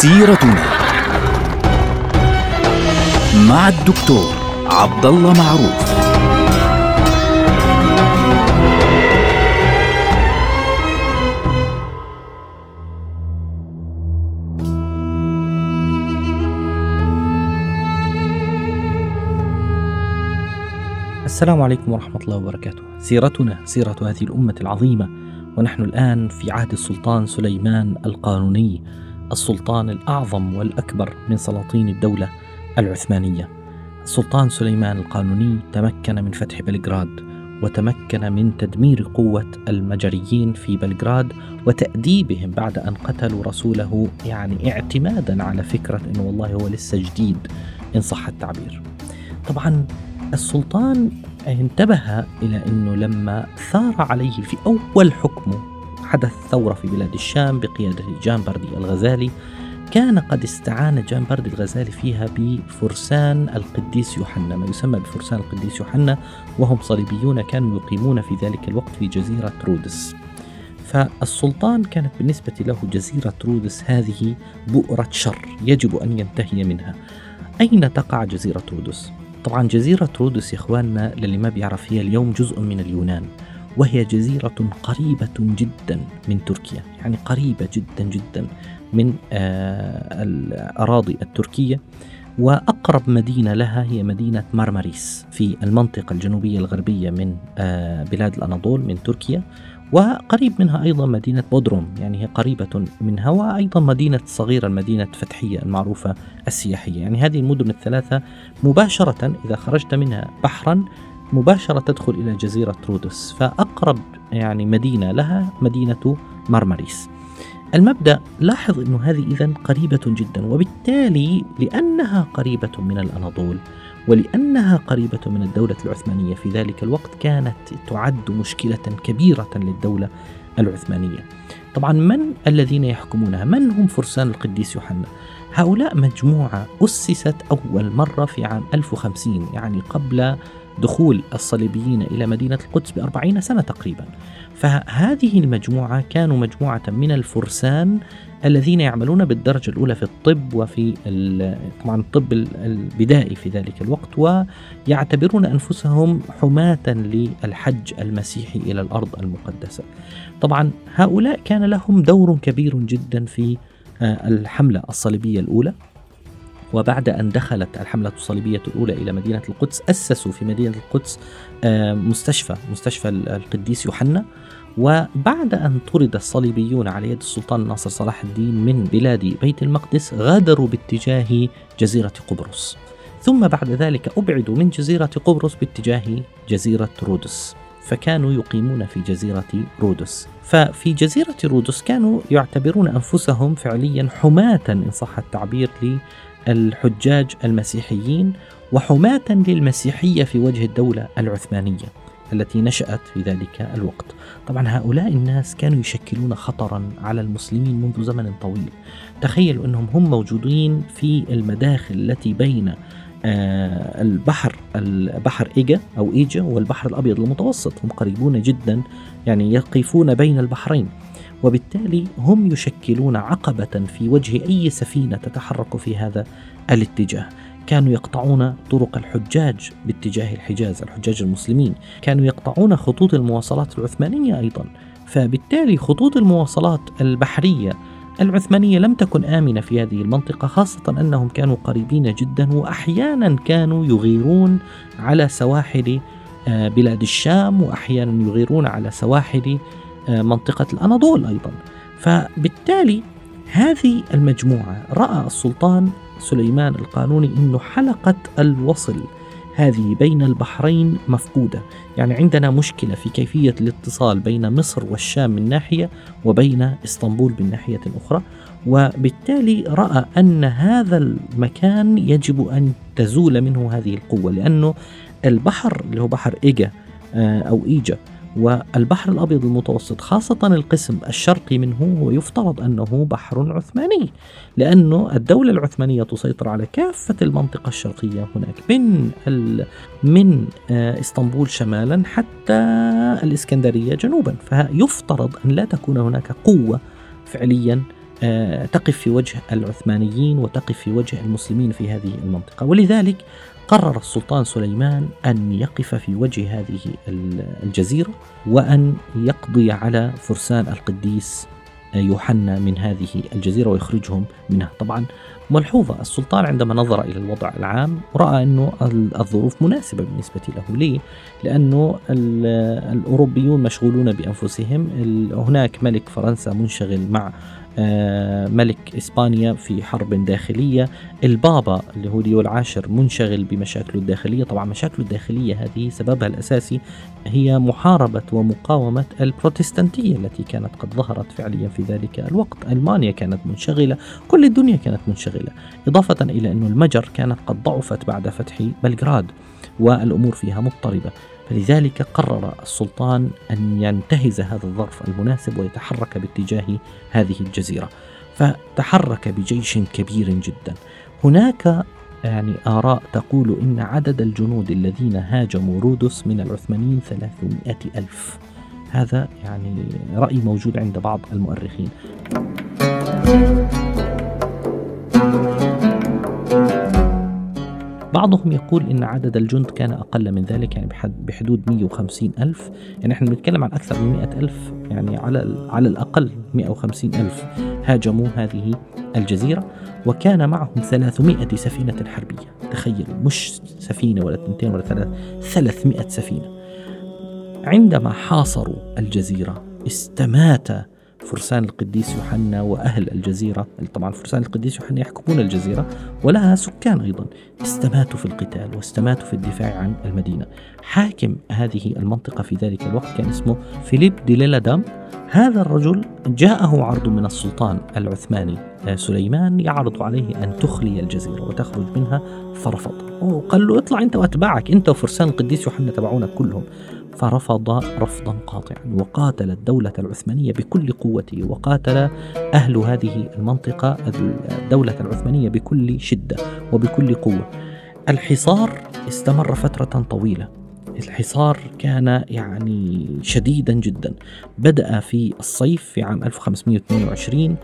سيرتنا مع الدكتور عبد الله معروف السلام عليكم ورحمة الله وبركاته. سيرتنا سيرة هذه الأمة العظيمة ونحن الآن في عهد السلطان سليمان القانوني السلطان الأعظم والأكبر من سلاطين الدولة العثمانية. السلطان سليمان القانوني تمكن من فتح بلغراد وتمكن من تدمير قوة المجريين في بلغراد وتأديبهم بعد أن قتلوا رسوله يعني اعتمادا على فكرة أنه والله هو لسه جديد إن صح التعبير. طبعا السلطان انتبه إلى أنه لما ثار عليه في أول حكمه حدث ثورة في بلاد الشام بقيادة جان بردي الغزالي. كان قد استعان جان بردي الغزالي فيها بفرسان القديس يوحنا ما يسمى بفرسان القديس يوحنا وهم صليبيون كانوا يقيمون في ذلك الوقت في جزيرة رودس فالسلطان كانت بالنسبة له جزيرة رودس هذه بؤرة شر يجب أن ينتهي منها. أين تقع جزيرة رودس؟ طبعا جزيرة رودس يا إخواننا للي ما بيعرف هي اليوم جزء من اليونان. وهي جزيرة قريبة جدا من تركيا. يعني قريبة جدا جدا من آه الأراضي التركية. وأقرب مدينة لها هي مدينة مرمريس في المنطقة الجنوبية الغربية من آه بلاد الأناضول من تركيا. وقريب منها أيضا مدينة بودروم. يعني هي قريبة منها وأيضا مدينة صغيرة مدينة فتحية المعروفة السياحية. يعني هذه المدن الثلاثة مباشرة إذا خرجت منها بحرا مباشرة تدخل إلى جزيرة رودس فأقرب يعني مدينة لها مدينة مرمريس المبدأ لاحظ أنه هذه إذا قريبة جدا وبالتالي لأنها قريبة من الأناضول ولأنها قريبة من الدولة العثمانية في ذلك الوقت كانت تعد مشكلة كبيرة للدولة العثمانية. طبعا من الذين يحكمونها؟ من هم فرسان القديس يوحنا؟ هؤلاء مجموعة أسست أول مرة في عام 1050 يعني قبل دخول الصليبيين إلى مدينة القدس بأربعين سنة تقريبا. فهذه المجموعة كانوا مجموعة من الفرسان الذين يعملون بالدرجة الأولى في الطب وفي طبعا الطب البدائي في ذلك الوقت ويعتبرون أنفسهم حماة للحج المسيحي إلى الأرض المقدسة. طبعا هؤلاء كان لهم دور كبير جدا في الحملة الصليبية الأولى. وبعد أن دخلت الحملة الصليبية الأولى إلى مدينة القدس أسسوا في مدينة القدس مستشفى مستشفى القديس يوحنا. وبعد أن طرد الصليبيون على يد السلطان ناصر صلاح الدين من بلاد بيت المقدس غادروا باتجاه جزيرة قبرص. ثم بعد ذلك أبعدوا من جزيرة قبرص باتجاه جزيرة رودس. فكانوا يقيمون في جزيرة رودس. ففي جزيرة رودس كانوا يعتبرون أنفسهم فعليا حماة إن صح التعبير للحجاج المسيحيين وحماة للمسيحية في وجه الدولة العثمانية التي نشأت في ذلك الوقت. طبعا هؤلاء الناس كانوا يشكلون خطرا على المسلمين منذ زمن طويل. تخيلوا أنهم هم موجودين في المداخل التي بين آه البحر البحر إيجا أو إيجا والبحر الأبيض المتوسط. هم قريبون جدا يعني يقفون بين البحرين. وبالتالي هم يشكلون عقبة في وجه أي سفينة تتحرك في هذا الاتجاه. كانوا يقطعون طرق الحجاج باتجاه الحجاز الحجاج المسلمين. كانوا يقطعون خطوط المواصلات العثمانية أيضا. فبالتالي خطوط المواصلات البحرية العثمانية لم تكن آمنة في هذه المنطقة خاصة أنهم كانوا قريبين جدا وأحيانا كانوا يغيرون على سواحل بلاد الشام وأحيانا يغيرون على سواحل منطقة الأناضول أيضا. فبالتالي هذه المجموعة رأى السلطان سليمان القانوني أنه حلقة الوصل هذه بين البحرين مفقودة. يعني عندنا مشكلة في كيفية الاتصال بين مصر والشام من ناحية وبين إسطنبول من ناحية أخرى. وبالتالي رأى أن هذا المكان يجب أن تزول منه هذه القوة لأنه البحر اللي هو بحر إيجا أو إيجا والبحر الأبيض المتوسط خاصة القسم الشرقي منه هو يفترض أنه بحر عثماني لأنه الدولة العثمانية تسيطر على كافة المنطقة الشرقية هناك من من إسطنبول شمالا حتى الإسكندرية جنوبا فيفترض أن لا تكون هناك قوة فعليا آه، تقف في وجه العثمانيين وتقف في وجه المسلمين في هذه المنطقة. ولذلك قرر السلطان سليمان أن يقف في وجه هذه الجزيرة وأن يقضي على فرسان القديس يوحنا من هذه الجزيرة ويخرجهم منها. طبعا ملحوظة. السلطان عندما نظر إلى الوضع العام رأى أنه الظروف مناسبة بالنسبة له. ليه؟ لأنه الأوروبيون مشغولون بأنفسهم. هناك ملك فرنسا منشغل مع آه، ملك إسبانيا في حرب داخلية. البابا اللي هو ليو العاشر منشغل بمشاكله الداخلية. طبعا مشاكله الداخلية هذه سببها الأساسي هي محاربة ومقاومة البروتستانتية التي كانت قد ظهرت فعليا في ذلك الوقت. ألمانيا كانت منشغلة. كل الدنيا كانت منشغلة. إضافة إلى أن المجر كانت قد ضعفت بعد فتح بلغراد والأمور فيها مضطربة فلذلك قرر السلطان أن ينتهز هذا الظرف المناسب ويتحرك باتجاه هذه الجزيرة فتحرك بجيش كبير جدا. هناك يعني آراء تقول إن عدد الجنود الذين هاجموا رودس من العثمانيين 300 ألف. هذا يعني رأي موجود عند بعض المؤرخين. بعضهم يقول إن عدد الجند كان أقل من ذلك يعني بحدود 150 ألف. يعني إحنا بنتكلم عن أكثر من 100 ألف يعني على على الأقل 150 ألف هاجموا هذه الجزيرة وكان معهم 300 سفينة حربية. تخيلوا مش سفينة ولا اثنتين ولا ثلاث 300 سفينة. عندما حاصروا الجزيرة استمات فرسان القديس يوحنا وأهل الجزيرة. طبعا فرسان القديس يوحنا يحكمون الجزيرة ولها سكان أيضا. استماتوا في القتال واستماتوا في الدفاع عن المدينة. حاكم هذه المنطقة في ذلك الوقت كان اسمه فيليب دي ليلادام. هذا الرجل جاءه عرض من السلطان العثماني آه، سليمان يعرض عليه أن تخلي الجزيرة وتخرج منها فرفض. وقال له اطلع أنت وأتباعك أنت وفرسان القديس يوحنا تبعونك كلهم. فرفض رفضا قاطعا وقاتل الدولة العثمانية بكل قوته وقاتل أهل هذه المنطقة الدولة العثمانية بكل شدة وبكل قوة. الحصار استمر فترة طويلة. الحصار كان يعني شديدا جدا. بدأ في الصيف في عام 1522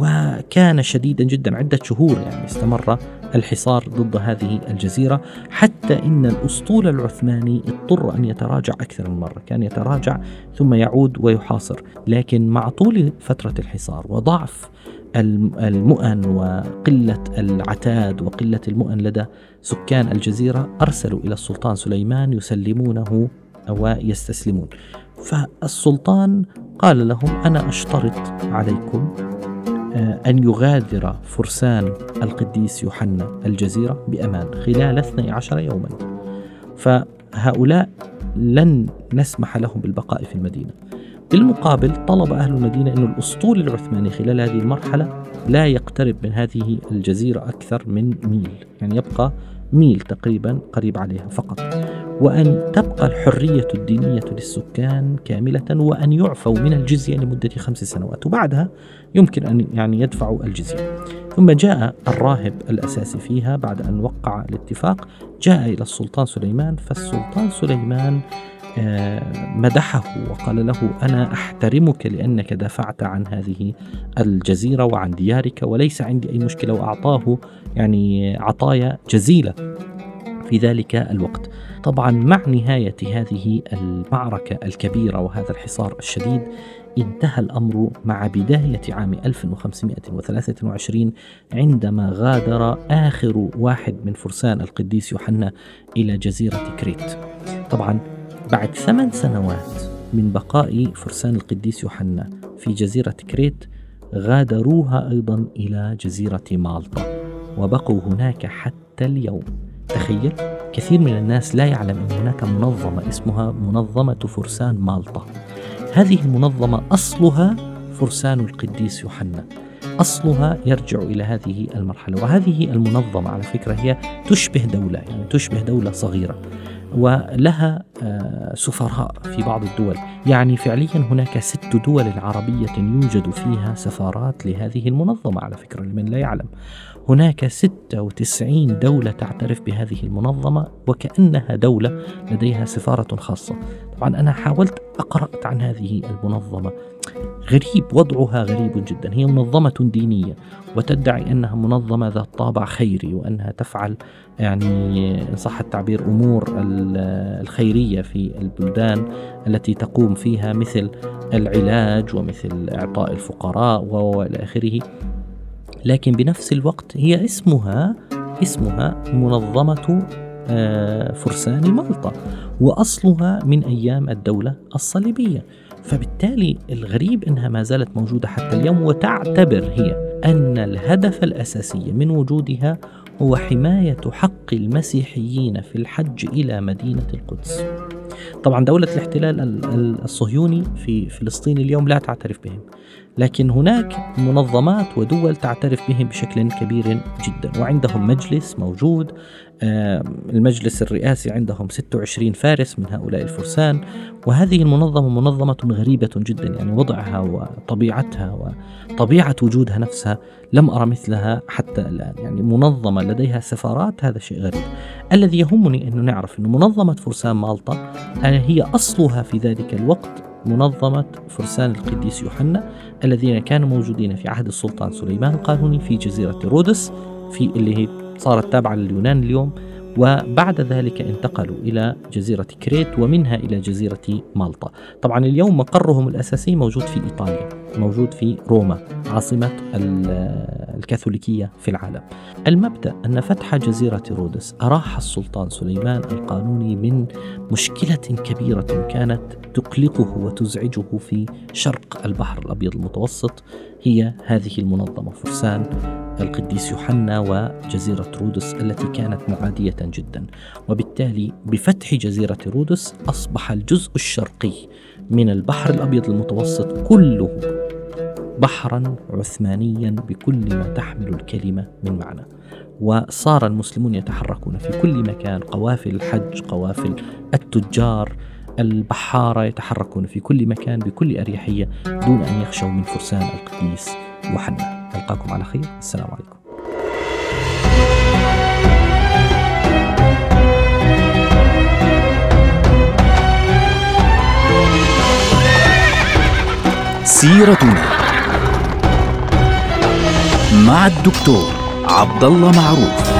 وكان شديدا جدا عدة شهور يعني استمر الحصار ضد هذه الجزيرة حتى إن الأسطول العثماني اضطر أن يتراجع أكثر من مرة. كان يتراجع ثم يعود ويحاصر لكن مع طول فترة الحصار وضعف المؤن وقلة العتاد وقلة المؤن لدى سكان الجزيرة أرسلوا إلى السلطان سليمان يسلمونه ويستسلمون. فالسلطان قال لهم أنا أشترط عليكم أن يغادر فرسان القديس يوحنا الجزيرة بأمان خلال 12 يوما. فهؤلاء لن نسمح لهم بالبقاء في المدينة. بالمقابل طلب أهل المدينة أن الأسطول العثماني خلال هذه المرحلة لا يقترب من هذه الجزيرة أكثر من ميل يعني يبقى ميل تقريبا قريب عليها فقط. وأن تبقى الحرية الدينية للسكان كاملة وأن يعفوا من الجزية لمدة خمس سنوات وبعدها يمكن أن يعني يدفعوا الجزية ثم جاء الراهب الأساسي فيها بعد أن وقع الاتفاق جاء إلى السلطان سليمان فالسلطان سليمان آه، مدحه وقال له أنا أحترمك لأنك دافعت عن هذه الجزيرة وعن ديارك وليس عندي أي مشكلة وأعطاه يعني عطايا جزيلة في ذلك الوقت. طبعا مع نهاية هذه المعركة الكبيرة وهذا الحصار الشديد انتهى الأمر مع بداية عام 1523 عندما غادر آخر واحد من فرسان القديس يوحنا إلى جزيرة كريت. طبعا بعد ثمان سنوات من بقاء فرسان القديس يوحنا في جزيرة كريت غادروها أيضا إلى جزيرة مالطا وبقوا هناك حتى اليوم. تخيل كثير من الناس لا يعلم أن هناك منظمة اسمها منظمة فرسان مالطا. هذه المنظمة أصلها فرسان القديس يوحنا. أصلها يرجع إلى هذه المرحلة. وهذه المنظمة على فكرة هي تشبه دولة يعني تشبه دولة صغيرة. ولها آه، سفراء في بعض الدول. يعني فعليا هناك ست دول عربية يوجد فيها سفارات لهذه المنظمة على فكرة لمن لا يعلم. هناك 96 دولة تعترف بهذه المنظمة وكأنها دولة لديها سفارة خاصة. طبعا أنا حاولت قرأت عن هذه المنظمة. غريب وضعها غريب جدا. هي منظمة دينية وتدعي أنها منظمة ذات طابع خيري وأنها تفعل يعني إن صح التعبير أمور الخيرية في البلدان التي تقوم فيها مثل العلاج ومثل إعطاء الفقراء وإلى آخره. لكن بنفس الوقت هي اسمها اسمها منظمة آه، فرسان مالطا. وأصلها من أيام الدولة الصليبية. فبالتالي الغريب أنها ما زالت موجودة حتى اليوم وتعتبر هي أن الهدف الأساسي من وجودها هو حماية حق المسيحيين في الحج إلى مدينة القدس. طبعا دولة الاحتلال الصهيوني في فلسطين اليوم لا تعترف بهم لكن هناك منظمات ودول تعترف بهم بشكل كبير جدا وعندهم مجلس موجود المجلس الرئاسي عندهم 26 فارس من هؤلاء الفرسان وهذه المنظمة منظمة غريبة جدا يعني وضعها وطبيعتها وطبيعة وجودها نفسها لم أرى مثلها حتى الآن يعني منظمة لديها سفارات هذا شيء غريب. الذي يهمني أن نعرف أن منظمة فرسان مالطا هي أصلها في ذلك الوقت منظمة فرسان القديس يوحنا الذين كانوا موجودين في عهد السلطان سليمان القانوني في جزيرة رودس في اللي هي صارت تابعة لليونان اليوم وبعد ذلك انتقلوا إلى جزيرة كريت ومنها إلى جزيرة مالطا. طبعا اليوم مقرهم الأساسي موجود في إيطاليا موجود في روما عاصمة الكاثوليكية في العالم. المبدأ أن فتح جزيرة رودس أراح السلطان سليمان القانوني من مشكلة كبيرة كانت تقلقه وتزعجه في شرق البحر الأبيض المتوسط هي هذه المنظمة فرسان القديس يوحنا وجزيرة رودس التي كانت معادية جدا. وبالتالي بفتح جزيرة رودس أصبح الجزء الشرقي من البحر الأبيض المتوسط كله بحرا عثمانيا بكل ما تحمل الكلمة من معنى. وصار المسلمون يتحركون في كل مكان قوافل الحج قوافل التجار البحارة يتحركون في كل مكان بكل أريحية دون أن يخشوا من فرسان القديس يوحنا. نلقاكم على خير. السلام عليكم. سيرتنا مع الدكتور عبد الله معروف.